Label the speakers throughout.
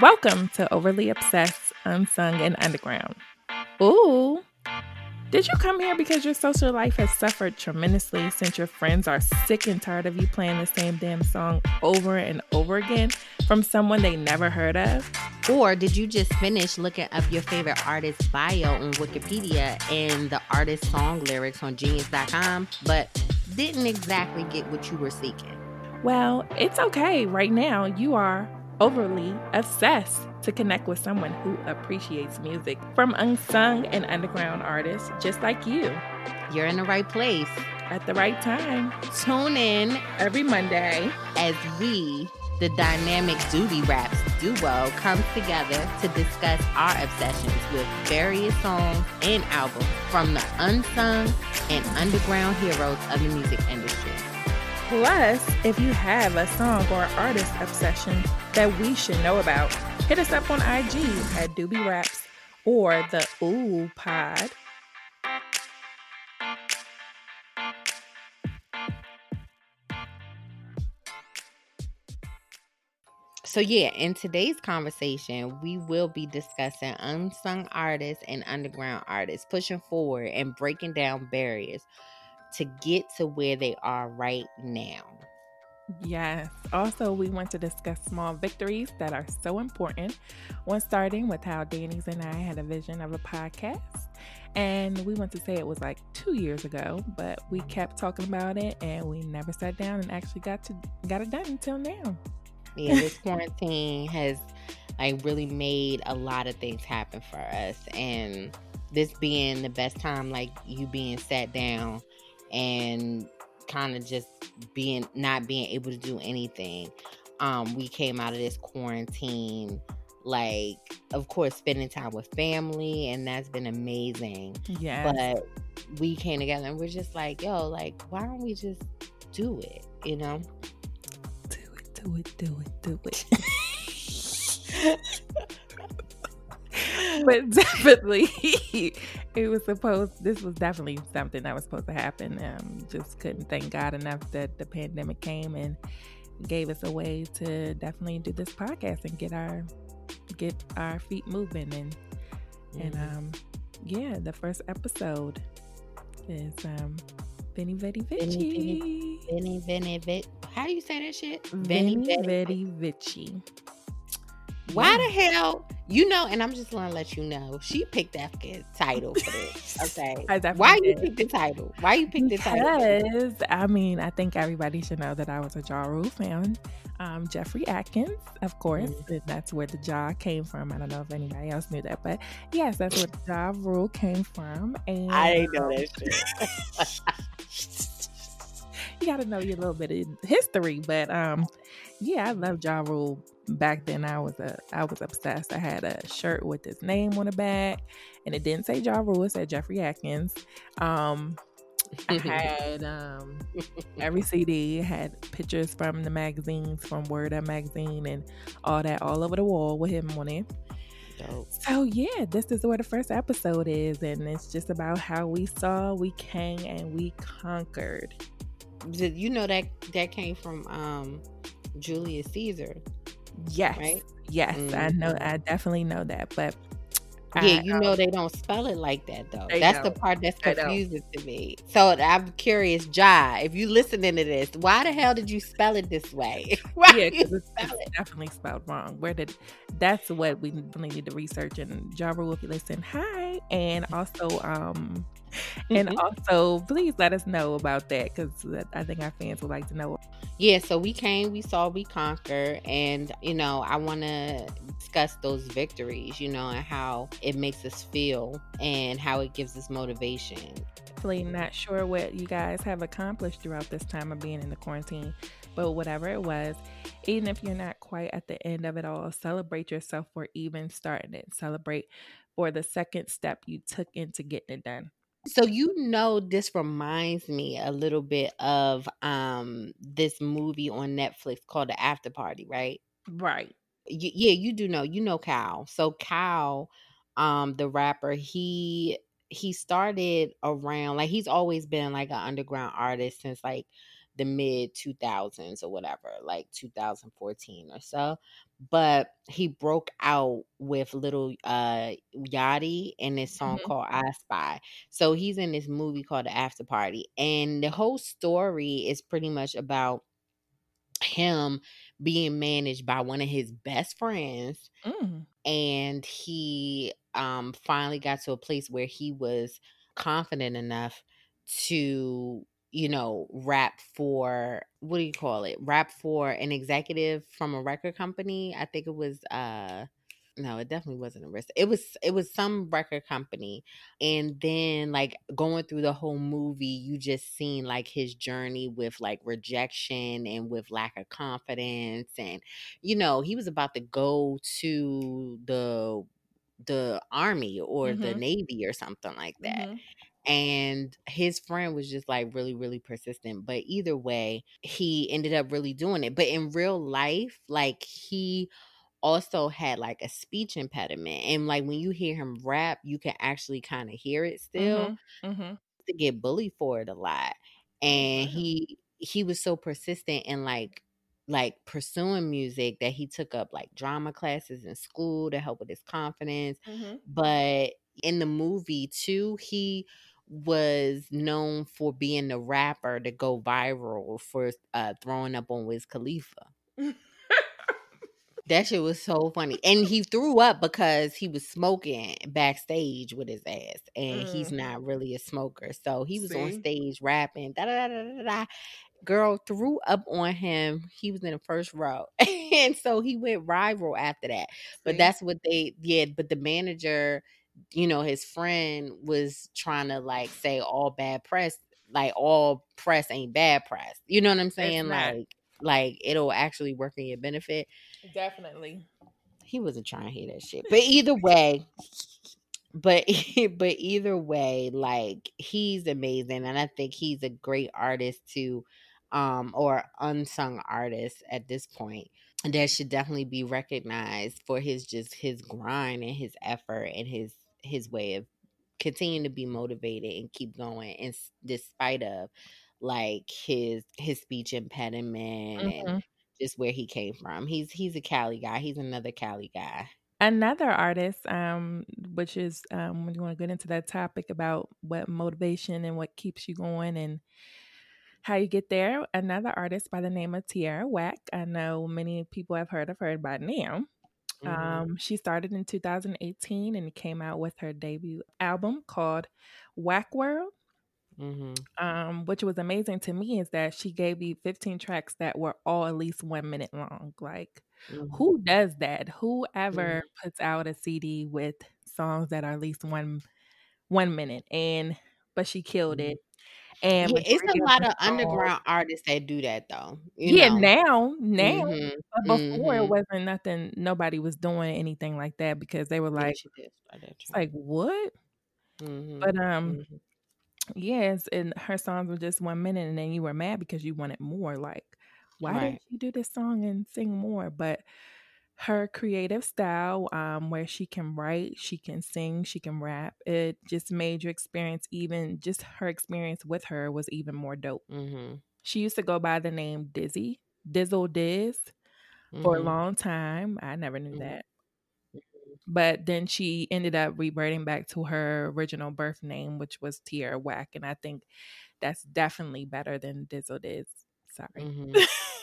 Speaker 1: Welcome to Overly Obsessed, Unsung, and Underground. Ooh, did you come here because your social life has suffered tremendously since your friends are sick and tired of you playing the same damn song over and over again from someone they never heard of?
Speaker 2: Or did you just finish looking up your favorite artist's bio on Wikipedia and the artist's song lyrics on genius.com, but didn't exactly get what you were seeking?
Speaker 1: Well, it's okay. Right now, you are overly obsessed to connect with someone who appreciates music from unsung and underground artists just like you.
Speaker 2: You're in the right place
Speaker 1: at the right time.
Speaker 2: Tune in
Speaker 1: every Monday
Speaker 2: as we, the dynamic DoobieWrapz duo, comes together to discuss our obsessions with various songs and albums from the unsung and underground heroes of the music industry.
Speaker 1: Plus, if you have a song or artist obsession that we should know about, hit us up on IG at DoobieWrapz or the Ooh Pod.
Speaker 2: So, yeah, in today's conversation, we will be discussing unsung artists and underground artists, pushing forward and breaking down barriers to get to where they are right now.
Speaker 1: Yes. Also, we want to discuss small victories that are so important. One starting with how Danny's and I had a vision of a podcast. And we want to say it was like two years ago, but we kept talking about it and we never sat down and actually got to got it done until now.
Speaker 2: Yeah, this quarantine has like really made a lot of things happen for us. And this being the best time, like you being sat down and kind of just being not being able to do anything. Um, we came out of this quarantine like of course spending time with family and that's been amazing.
Speaker 1: Yeah
Speaker 2: but we came together and we're just like yo like why don't we just do it you know?
Speaker 1: Do it do it do it do it but definitely it was supposed this was definitely something that was supposed to happen um, just couldn't thank god enough that the pandemic came and gave us a way to definitely do this podcast and get our get our feet moving and mm-hmm. and um yeah the first episode is um Venni Vetti Vecci.
Speaker 2: Vinny Vinny Vici. How do you say that shit?
Speaker 1: Venni Vetti Vecci.
Speaker 2: Why the hell? You know, and I'm just gonna let you know, she picked that title for this. Okay. Why you pick the title? Why you pick the title?
Speaker 1: Because I mean, I think everybody should know that I was a Ja Rule fan. Um, Jeffrey Atkins, of course, mm-hmm. that's where the Ja came from. I don't know if anybody else knew that, but yes, that's where Ja Rule came from. And
Speaker 2: I didn't know that
Speaker 1: shit. you got to know your little bit of history, but um, yeah, I love Ja Rule back then I was a I was obsessed. I had a shirt with his name on the back, and it didn't say Ja Rule, it said Jeffrey Atkins. Um, I had um, every CD had pictures from the magazines, from Word Up magazine, and all that all over the wall with him on it. Dope. So yeah, this is where the first episode is, and it's just about how we saw, we came, and we conquered.
Speaker 2: Did you know that that came from um, Julius Caesar?
Speaker 1: Yes. Right? Yes, mm-hmm. I know. I definitely know that. But
Speaker 2: yeah, I, you know um, they don't spell it like that though. That's don't. the part that's confusing to me. So I'm curious, Ja, if you listening to this, why the hell did you spell it this way? why
Speaker 1: yeah, because it's, it? definitely spelled wrong. Where did that's what we need to research and Ja Rule, if you listen, hi, and also um and mm-hmm. also please let us know about that because I think our fans would like to know.
Speaker 2: Yeah, so we came, we saw, we conquer, and you know, I want to discuss those victories, you know, and how it makes us feel and how it gives us motivation.
Speaker 1: Definitely not sure what you guys have accomplished throughout this time of being in the quarantine, but whatever it was, even if you're not quite at the end of it all, celebrate yourself for even starting it. Celebrate for the second step you took into getting it done.
Speaker 2: So you know this reminds me a little bit of um this movie on Netflix called The After Party, right?
Speaker 1: Right.
Speaker 2: Y- yeah, you do know. You know Cal. So Cal, um, the rapper, he he started around like he's always been like an underground artist since like the mid 2000s or whatever, like 2014 or so. But he broke out with Lil uh Yachty in this song
Speaker 1: Mhm.
Speaker 2: called I Spy. So he's in this movie called The After Party. And the whole story is pretty much about him being managed by one of his best friends
Speaker 1: Mm.
Speaker 2: and he um finally got to a place where he was confident enough to you know rap for what do you call it rap for an executive from a record company i think it was uh no it definitely wasn't a risk. it was it was some record company and then like going through the whole movie you just seen like his journey with like rejection and with lack of confidence and you know he was about to go to the the army or the
Speaker 1: Mhm.
Speaker 2: navy or something like that
Speaker 1: Mhm.
Speaker 2: And his friend was just like really really persistent but either way he ended up really doing it but in real life like he also had like a speech impediment and like when you hear him rap you can actually kind of hear it still
Speaker 1: Mhm. Mhm.
Speaker 2: to get bullied for it a lot and
Speaker 1: wow.
Speaker 2: he he was so persistent in like like pursuing music that he took up like drama classes in school to help with his confidence
Speaker 1: Mhm.
Speaker 2: but in the movie too he was known for being the rapper to go viral for uh throwing up on Wiz Khalifa. That shit was so funny. And he threw up because he was smoking backstage with his ass. And he's
Speaker 1: Mm.
Speaker 2: not really a smoker. So he was on stage rapping. Da, da, da, da, da, da. Girl threw up on him. He was in the first row. and so he went viral after that. But that's what they yeah, but the manager, you know, his friend was trying to like say all bad press, like all press ain't bad press. You know what I'm saying? Like like it'll actually work in your benefit
Speaker 1: definitely.
Speaker 2: he wasn't trying to hear that shit. But either way, but but either way, like he's amazing, and I think he's a great artist too, um, or unsung artist at this point that should definitely be recognized for his just his grind and his effort and his his way of continuing to be motivated and keep going, in s- despite of like his his speech impediment and
Speaker 1: Mhm.
Speaker 2: just where he came from. He's he's a Cali guy. He's another Cali guy.
Speaker 1: Another artist, um, which is um, when you want to get into that topic about what motivation and what keeps you going and how you get there. Another artist by the name of Tierra Whack. I know many people have heard of her by now.
Speaker 2: Mhm.
Speaker 1: Um, she started in 2018 and came out with her debut album called Whack World.
Speaker 2: Mhm.
Speaker 1: Um, which was amazing to me is that she gave me 15 tracks that were all at least one minute long. Like,
Speaker 2: Mhm.
Speaker 1: who does that? Who ever puts out a CD with songs that are at least one one minute? And but she killed
Speaker 2: Mhm.
Speaker 1: it. And
Speaker 2: Yeah, it's a lot of underground artists that do that though. You
Speaker 1: yeah,
Speaker 2: know.
Speaker 1: now, now,
Speaker 2: Mhm.
Speaker 1: but before it
Speaker 2: Mhm.
Speaker 1: wasn't nothing. Nobody was doing anything like that because they were like,
Speaker 2: she did start that
Speaker 1: it's
Speaker 2: trend.
Speaker 1: like what?
Speaker 2: Mhm.
Speaker 1: But um,
Speaker 2: Mhm.
Speaker 1: yes, and her songs were just one minute, and then you were mad because you wanted more. Like, why didn't
Speaker 2: Right.
Speaker 1: she do this song and sing more? But her creative style, um, where she can write, she can sing, she can rap, it just made your experience even just her experience with her was even more dope.
Speaker 2: Mhm.
Speaker 1: She used to go by the name Dizzy, Dizzle Diz for a
Speaker 2: Mhm.
Speaker 1: long time. I never knew
Speaker 2: Mhm.
Speaker 1: that. But then she ended up reverting back to her original birth name, which was Tierra Whack. And I think that's definitely better than Dizzle Diz. Sorry.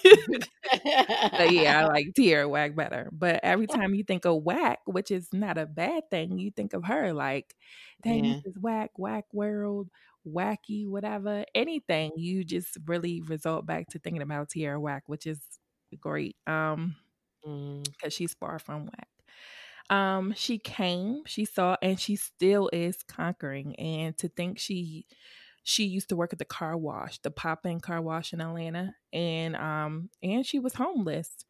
Speaker 1: But yeah, I like Tierra Whack better. But every time you think of whack, which is not a bad thing, you think of her like, dang,
Speaker 2: Yeah.
Speaker 1: this is whack, whack world, wacky, whatever, anything. You just really result back to thinking about Tierra Whack, which is great. Um, because she's far from whack. Um, she came, she saw, and she still is conquering. And to think she she used to work at the car wash, the pop in car wash in Atlanta, and um, and she was homeless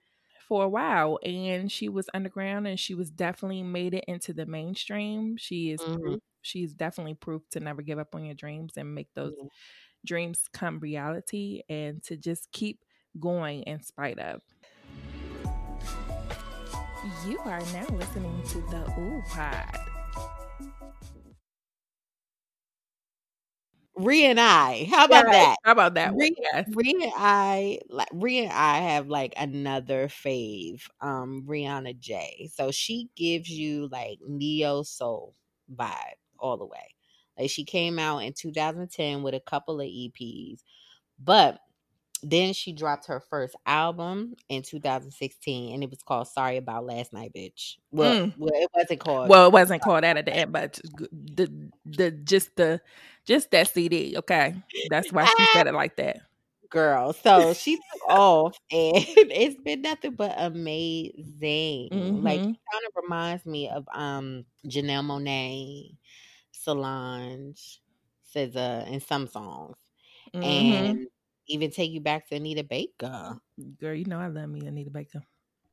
Speaker 1: for a while, and she was underground, and she was definitely made it into the mainstream. She is
Speaker 2: Mhm.
Speaker 1: proof. She's definitely proof to never give up on your dreams and make those
Speaker 2: Yeah.
Speaker 1: dreams come reality, and to just keep going in spite of. You are now listening to the Ooh Pod.
Speaker 2: Rhea and I. How about that?
Speaker 1: How about that?
Speaker 2: Rhea,
Speaker 1: Yes.
Speaker 2: Rhea and I, like Rhea and I have like another fave, um, Rihanna J. So she gives you like neo soul vibe all the way. Like she came out in 2010 with a couple of EPs, but then she dropped her first album in 2016, and it was called "Sorry About Last Night, Bitch." Well,
Speaker 1: Mm.
Speaker 2: well it wasn't called.
Speaker 1: Well, it wasn't called that at the end, but the the just the just that CD. Okay, that's why she said it like that.
Speaker 2: girl. So she took off, and it's been nothing but amazing. Like
Speaker 1: Mhm.
Speaker 2: it kind of reminds me of um Janelle Monáe, Solange, SZA, in some songs,
Speaker 1: Mhm.
Speaker 2: and even take you back to Anita Baker.
Speaker 1: Girl, you know I love me Anita Baker.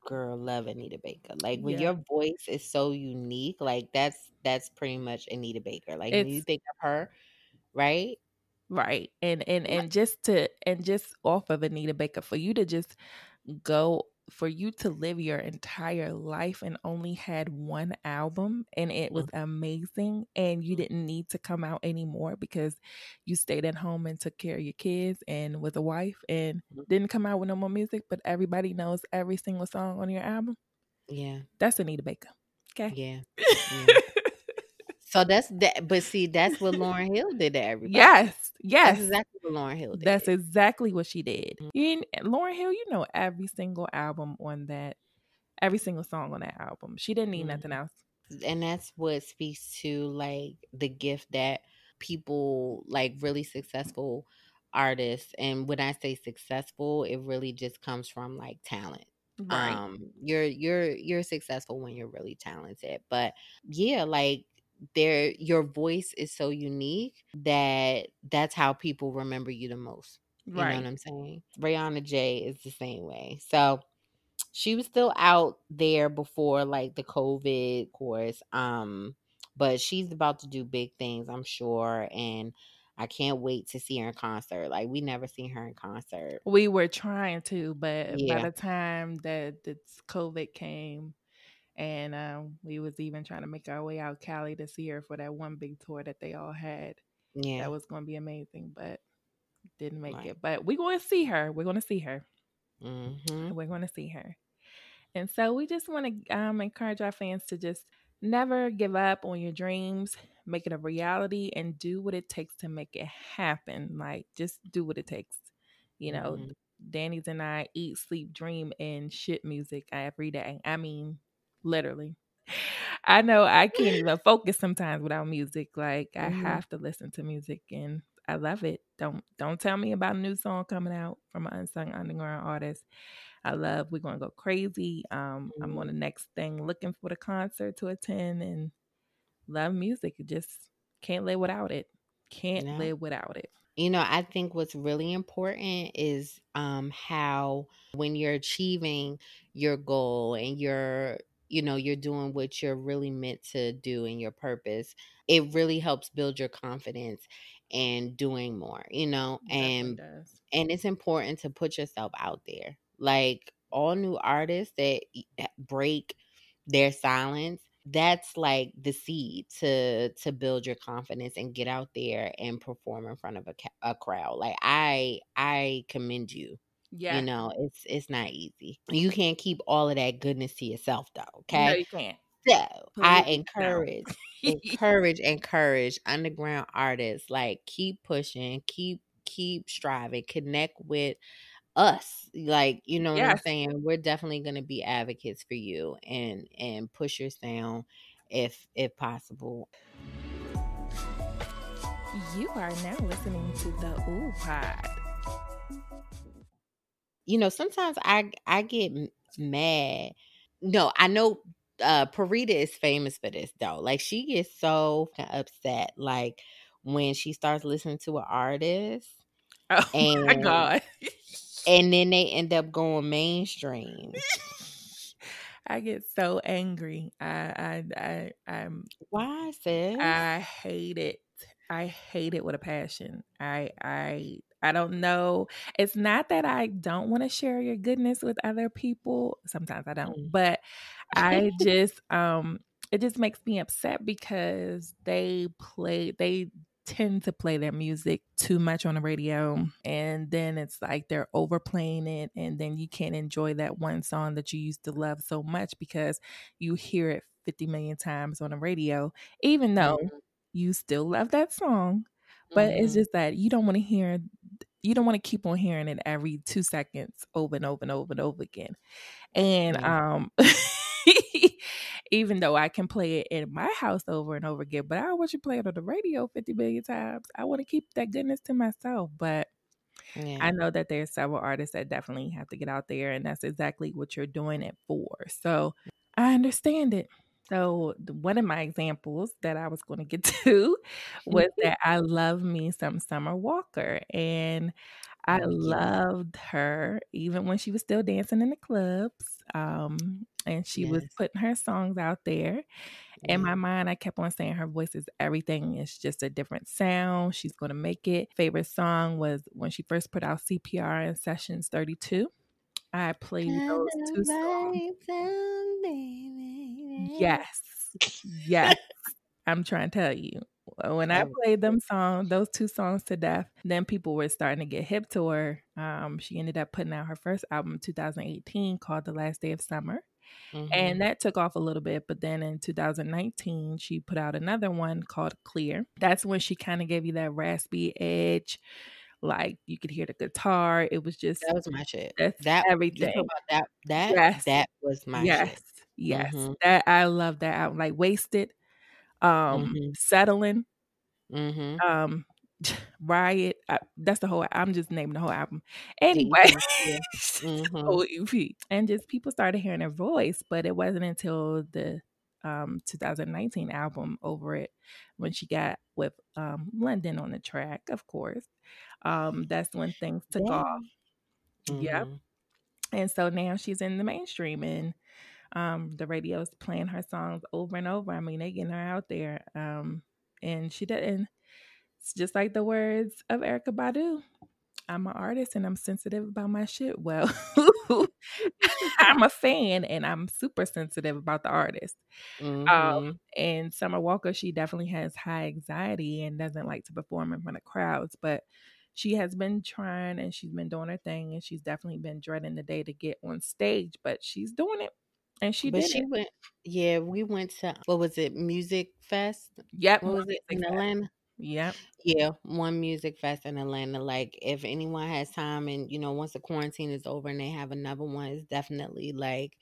Speaker 2: Girl, love Anita Baker. Like when
Speaker 1: Yeah.
Speaker 2: your voice is so unique, like that's that's pretty much Anita Baker. Like when you think of her, right?
Speaker 1: right, and and and just to and just off of Anita Baker for you to just go for you to live your entire life and only had one album and it was amazing and you didn't need to come out anymore because you stayed at home and took care of your kids and was a wife and
Speaker 2: Mhm.
Speaker 1: didn't come out with no more music but everybody knows every single song on your album
Speaker 2: Yeah,
Speaker 1: that's Anita Baker okay
Speaker 2: yeah. yeah. So that's that. But see, that's what Lauryn Hill did to everybody.
Speaker 1: yes
Speaker 2: that's
Speaker 1: yes
Speaker 2: exactly what Lauryn Hill did.
Speaker 1: That's exactly what she did.
Speaker 2: Mhm.
Speaker 1: You, Lauryn Hill, you know every single album on that, every single song on that album. She didn't need nothing
Speaker 2: Mhm.
Speaker 1: else.
Speaker 2: and that's what speaks to like the gift that people like really successful artists and when i say successful it really just comes from like talent um you're you're you're successful when you're really talented but yeah like there your voice is so unique that that's how people remember you the most you know what i'm saying? Rihanna J is the same way. So she was still out there before like the covid course um but she's about to do big things i'm sure and i can't wait to see her in concert like we never seen her in concert.
Speaker 1: We were trying to, but by the time that this COVID came, and um, we was even trying to make our way out Cali to see her for that one big tour that they all had.
Speaker 2: yeah
Speaker 1: That was going to be amazing, but didn't make
Speaker 2: Right.
Speaker 1: it. But we're going to see her. We're going to see her.
Speaker 2: hmm
Speaker 1: We're going to see her. And so we just want to um, encourage our fans to just never give up on your dreams, make it a reality, and do what it takes to make it happen. Like, just do what it takes. You know,
Speaker 2: Mhm.
Speaker 1: Danny's and I eat, sleep, dream, and shit music every day. I mean, literally. I know I can't even focus sometimes without music. Like I
Speaker 2: Mhm.
Speaker 1: have to listen to music and I love it. Don't don't tell me about a new song coming out from an unsung underground artist. I love we're gonna go crazy. Um I'm on the next thing looking for the concert to attend and love music. Just can't live without it. Can't
Speaker 2: No.
Speaker 1: live without it.
Speaker 2: You know, I think what's really important is um how when you're achieving your goal and you're you know, you're doing what you're really meant to do and your purpose, it really helps build your confidence and doing more, you know, and
Speaker 1: does.
Speaker 2: and it's important to put yourself out there. Like all new artists that break their silence, that's like the seed to to build your confidence and get out there and perform in front of a, a crowd. Like I I commend you.
Speaker 1: Yeah.
Speaker 2: You know, it's it's not easy. You can't keep all of that goodness to yourself though, okay?
Speaker 1: No,
Speaker 2: okay?
Speaker 1: you can't.
Speaker 2: So, I
Speaker 1: Please don't.
Speaker 2: encourage encourage encourage underground artists like keep pushing keep keep striving connect with us like you know what i'm saying we're definitely going to be advocates for you and and push your sound if if possible
Speaker 1: You are now listening to the Ooh Pod.
Speaker 2: You know sometimes i i get mad no i know uh parita is famous for this though like she gets so upset like when she starts listening to an artist
Speaker 1: Oh my
Speaker 2: And-
Speaker 1: god.
Speaker 2: and then they end up going mainstream.
Speaker 1: I get so angry. I I I I'm
Speaker 2: Why, sis?
Speaker 1: I hate it. I hate it with a passion. I I I don't know. It's not that I don't want to share your goodness with other people. Sometimes I don't,
Speaker 2: Mm.
Speaker 1: but I just um it just makes me upset because they play they tend to play their music too much on the radio and then it's like they're overplaying it and then you can't enjoy that one song that you used to love so much because you hear it 50 million times on the radio even though mm-hmm. you still love that song but mm-hmm. it's just that you don't want to hear you don't want to keep on hearing it every two seconds over and over and over and over again and um even though I can play it in my house over and over again, but I don't want you to play it on the radio 50 million times. I want to keep that goodness to myself. But yeah. I know that there's several artists that definitely have to get out there, and that's exactly what you're doing it for. So I understand it. So one of my examples that I was going to get to was that I love me some Summer Walker, and I loved her even when she was still dancing in the clubs. Um, and she yes. was putting her songs out there. In my mind, I kept on saying her voice is everything. It's just a different sound. She's going to make it. Favorite song was when she first put out CPR in Sessions 32. I played those two songs. Yes. Yes. I'm trying to tell you. When I played them songs, those two songs to death, then people were starting to get hip to her. Um, she ended up putting out her first album 2018 called The Last Day of Summer. Mm-hmm. And that took off a little bit. But then in 2019, she put out another one called Clear. That's when she kind of gave you that raspy edge. Like you could hear the guitar. It was just
Speaker 2: that was my shit.
Speaker 1: That's that everything.
Speaker 2: About that that yes. that was my
Speaker 1: yes.
Speaker 2: Shit.
Speaker 1: Yes. Mm-hmm. That I love that album. Like wasted. Um mm-hmm. settling.
Speaker 2: Mm-hmm.
Speaker 1: Um Riot. I, that's the whole. I'm just naming the whole album. Anyway, mm-hmm. and just people started hearing her voice, but it wasn't until the um 2019 album over it when she got with um London on the track, of course. Um, that's when things took yeah. off. Mm-hmm. Yep. And so now she's in the mainstream and um the radio's playing her songs over and over. I mean, they getting her out there. Um and she didn't it's just like the words of Erykah Badu. I'm an artist and I'm sensitive about my shit. Well, I'm a fan and I'm super sensitive about the artist. Mm-hmm. Um, and Summer Walker, she definitely has high anxiety and doesn't like to perform in front of crowds, but she has been trying and she's been doing her thing and she's definitely been dreading the day to get on stage, but she's doing it. And she but
Speaker 2: she
Speaker 1: it.
Speaker 2: went yeah, we went to what was it, Music Fest?
Speaker 1: Yep.
Speaker 2: What was it in Atlanta?
Speaker 1: Yep.
Speaker 2: Yeah, one music fest in Atlanta. Like, if anyone has time and, you know, once the quarantine is over and they have another one, it's definitely like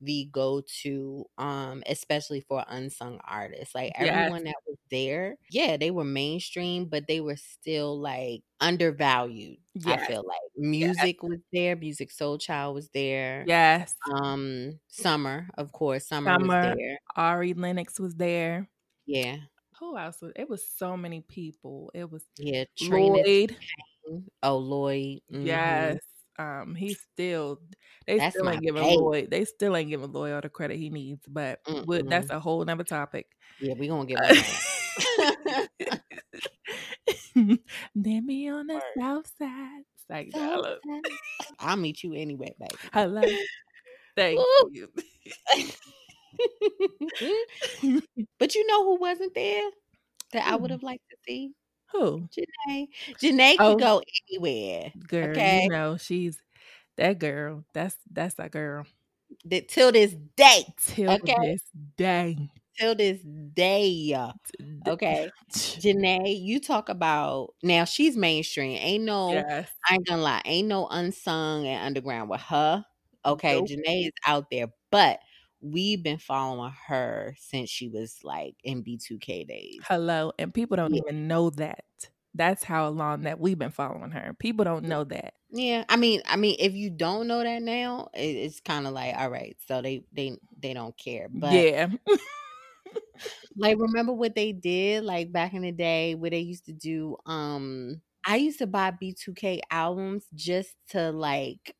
Speaker 2: the go to, um, especially for unsung artists. Like, yes. everyone that was there, yeah, they were mainstream, but they were still like undervalued. Yes. I feel like music yes. was there, Musiq Soulchild was there.
Speaker 1: Yes.
Speaker 2: Um, Summer, of course, Summer, Summer was there.
Speaker 1: Ari Lennox was there.
Speaker 2: Yeah
Speaker 1: who else was it was so many people. It was
Speaker 2: yeah,
Speaker 1: Lloyd.
Speaker 2: Oh Lloyd.
Speaker 1: Mm-hmm. Yes. Um he's still they that's still ain't giving Lloyd they still ain't giving Lloyd all the credit he needs, but that's a whole nother topic.
Speaker 2: Yeah, we gonna get
Speaker 1: Then me on the Word. south side. Like, south
Speaker 2: I'll meet you anyway, baby.
Speaker 1: Hello. Thank Ooh. you.
Speaker 2: but you know who wasn't there that I would have liked to see?
Speaker 1: Who?
Speaker 2: Jhené. Jhené oh, can go anywhere.
Speaker 1: Girl, okay? you know, she's that girl. That's that's that girl.
Speaker 2: That till this day.
Speaker 1: Till okay? this day.
Speaker 2: Till this day. Uh, okay. Jhené, you talk about now she's mainstream. Ain't no yes. I ain't gonna lie, ain't no unsung and underground with her. Okay, nope. Jhené is out there, but we've been following her since she was like in B2K days.
Speaker 1: Hello. And people don't yeah. even know that. That's how long that we've been following her. People don't know that.
Speaker 2: Yeah. I mean, I mean, if you don't know that now, it's kind of like, all right, so they they they don't care. But
Speaker 1: yeah.
Speaker 2: like remember what they did like back in the day where they used to do um I used to buy B2K albums just to like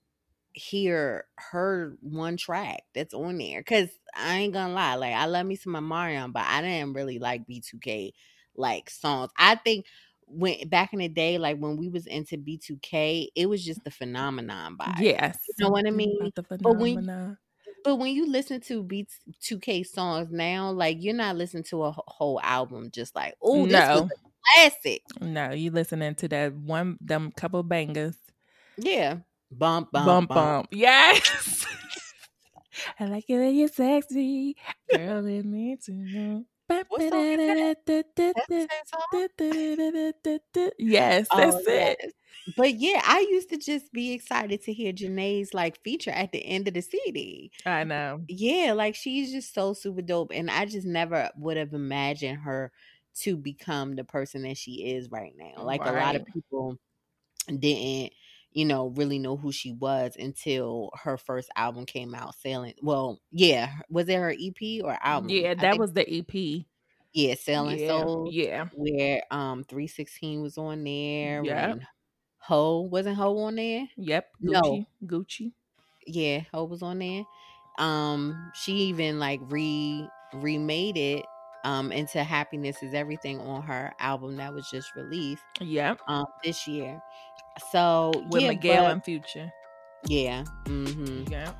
Speaker 2: hear her one track that's on there. Cause I ain't gonna lie, like I love me some Marion, but I didn't really like B2K like songs. I think when back in the day, like when we was into B2K, it was just the phenomenon by
Speaker 1: yes.
Speaker 2: You know what I mean? But when but when you listen to B2K songs now, like you're not listening to a whole album just like, oh, this no. was classic.
Speaker 1: No, you listening to that one them couple bangers.
Speaker 2: Yeah. Bump, bump,
Speaker 1: Bump
Speaker 2: bump.
Speaker 1: bump. Yes. I like it when you're sexy. Girl, let me too.
Speaker 2: What song is That's the same song?
Speaker 1: Yes, oh, that's
Speaker 2: Oh,
Speaker 1: it.
Speaker 2: yes. But yeah, I used to just be excited to hear Jhené's like feature at the end of the CD.
Speaker 1: I know.
Speaker 2: Yeah, like she's just so super dope. And I just never would have imagined her to become the person that she is right now. Like a lot of people didn't, you know, really know who she was until her first album came out, Sailing. Well, yeah. Was it her EP or album?
Speaker 1: Yeah, that
Speaker 2: think-
Speaker 1: was the EP.
Speaker 2: yeah, Sailing
Speaker 1: Yeah,
Speaker 2: Soul.
Speaker 1: yeah.
Speaker 2: Where um 316 was on there.
Speaker 1: Yep.
Speaker 2: And Ho wasn't Ho on there?
Speaker 1: Yep.
Speaker 2: No.
Speaker 1: Gucci. Gucci.
Speaker 2: Yeah, Ho was on there. Um, she even like re remade it um into Happiness is Everything on her album that was just released
Speaker 1: Yep.
Speaker 2: um this year. So
Speaker 1: With
Speaker 2: yeah,
Speaker 1: Miguel
Speaker 2: but-
Speaker 1: and Future.
Speaker 2: yeah. hmm
Speaker 1: Yeah.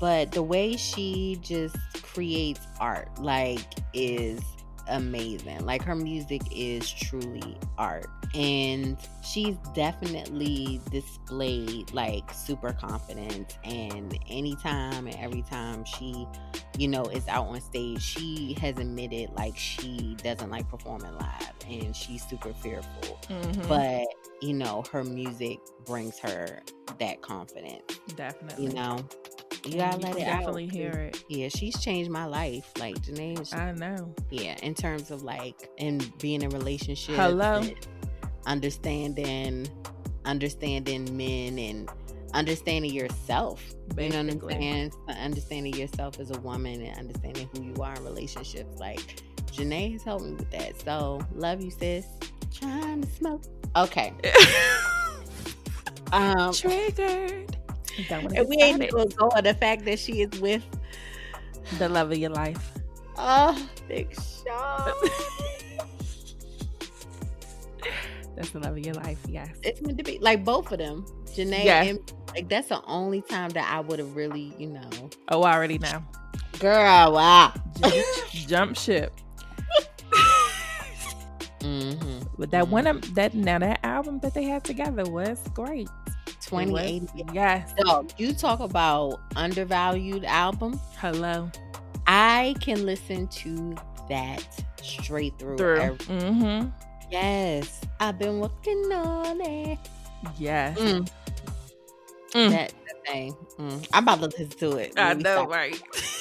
Speaker 2: But the way she just creates art, like, is amazing. Like her music is truly art. And she's definitely displayed like super confidence and anytime and every time she, you know, is out on stage, she has admitted like she doesn't like performing live and she's super fearful.
Speaker 1: Mhm.
Speaker 2: But, you know, her music brings her that confidence,
Speaker 1: definitely.
Speaker 2: you know. You
Speaker 1: You
Speaker 2: gotta
Speaker 1: can
Speaker 2: let it
Speaker 1: definitely
Speaker 2: out.
Speaker 1: hear it.
Speaker 2: Yeah, she's changed my life. Like Jhené,
Speaker 1: I know.
Speaker 2: yeah, in terms of like and being in relationships.
Speaker 1: Hello?
Speaker 2: Understanding understanding men and understanding yourself. You know what I'm saying? Understanding yourself as a woman and understanding who you are in relationships. Like Jhené has helped me with that. So love you, sis. Trying to smoke. Okay. Um
Speaker 1: Triggered.
Speaker 2: And we ain't gonna go on the fact that she is with
Speaker 1: the love of your life.
Speaker 2: oh Big Sean.
Speaker 1: That's the love of your life. Yes.
Speaker 2: it's meant to be like both of them. Jhené
Speaker 1: Yeah.
Speaker 2: and like that's the only time that I would have really, you know.
Speaker 1: Oh, I already know.
Speaker 2: Girl, wow.
Speaker 1: Jump, jump ship.
Speaker 2: Mm-hmm.
Speaker 1: But that one, of- that now that album that they had together was great. It was-
Speaker 2: Twenty88.
Speaker 1: Yes.
Speaker 2: Dog, you talk about undervalued album.
Speaker 1: Hello.
Speaker 2: I can listen to that straight through.
Speaker 1: Through.
Speaker 2: every-
Speaker 1: Mm-hmm.
Speaker 2: yes. I've been working on it.
Speaker 1: Yes.
Speaker 2: Mm,
Speaker 1: Mm.
Speaker 2: That, that thing. Mm. I'm about to listen to it.
Speaker 1: I know, right?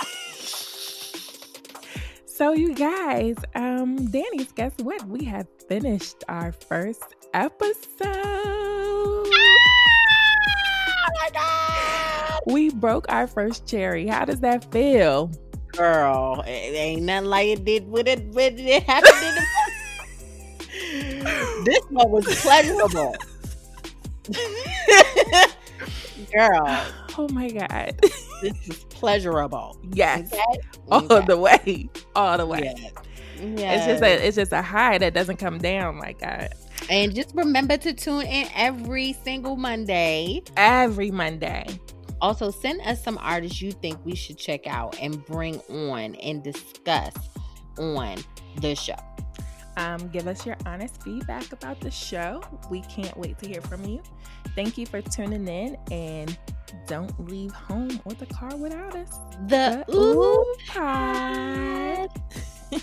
Speaker 1: so you guys, um, Danny's guess what? We have finished our first episode.
Speaker 2: Oh my God.
Speaker 1: We broke our first cherry. How does that feel?
Speaker 2: Girl, it ain't nothing like it did with it when it happened in the This one was pleasurable. Girl,
Speaker 1: Oh my god.
Speaker 2: this is pleasurable.
Speaker 1: yes.
Speaker 2: Okay?
Speaker 1: All the way. All the way.
Speaker 2: Yeah.
Speaker 1: It's just a it's just a high that doesn't come down like that.
Speaker 2: and just remember to tune in every single Monday.
Speaker 1: Every Monday.
Speaker 2: Also, send us some artists you think we should check out and bring on and discuss on the show.
Speaker 1: Um, give us your honest feedback about the show. We can't wait to hear from you. Thank you for tuning in and don't leave home or the car without us.
Speaker 2: The
Speaker 1: The
Speaker 2: Ooh
Speaker 1: Pod.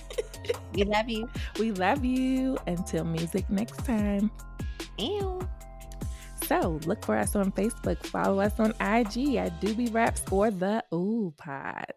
Speaker 2: We love you.
Speaker 1: We love you. Until music next time.
Speaker 2: Ew.
Speaker 1: So look for us on Facebook. Follow us on IG at DoobieWrapz or the Ooh Pod.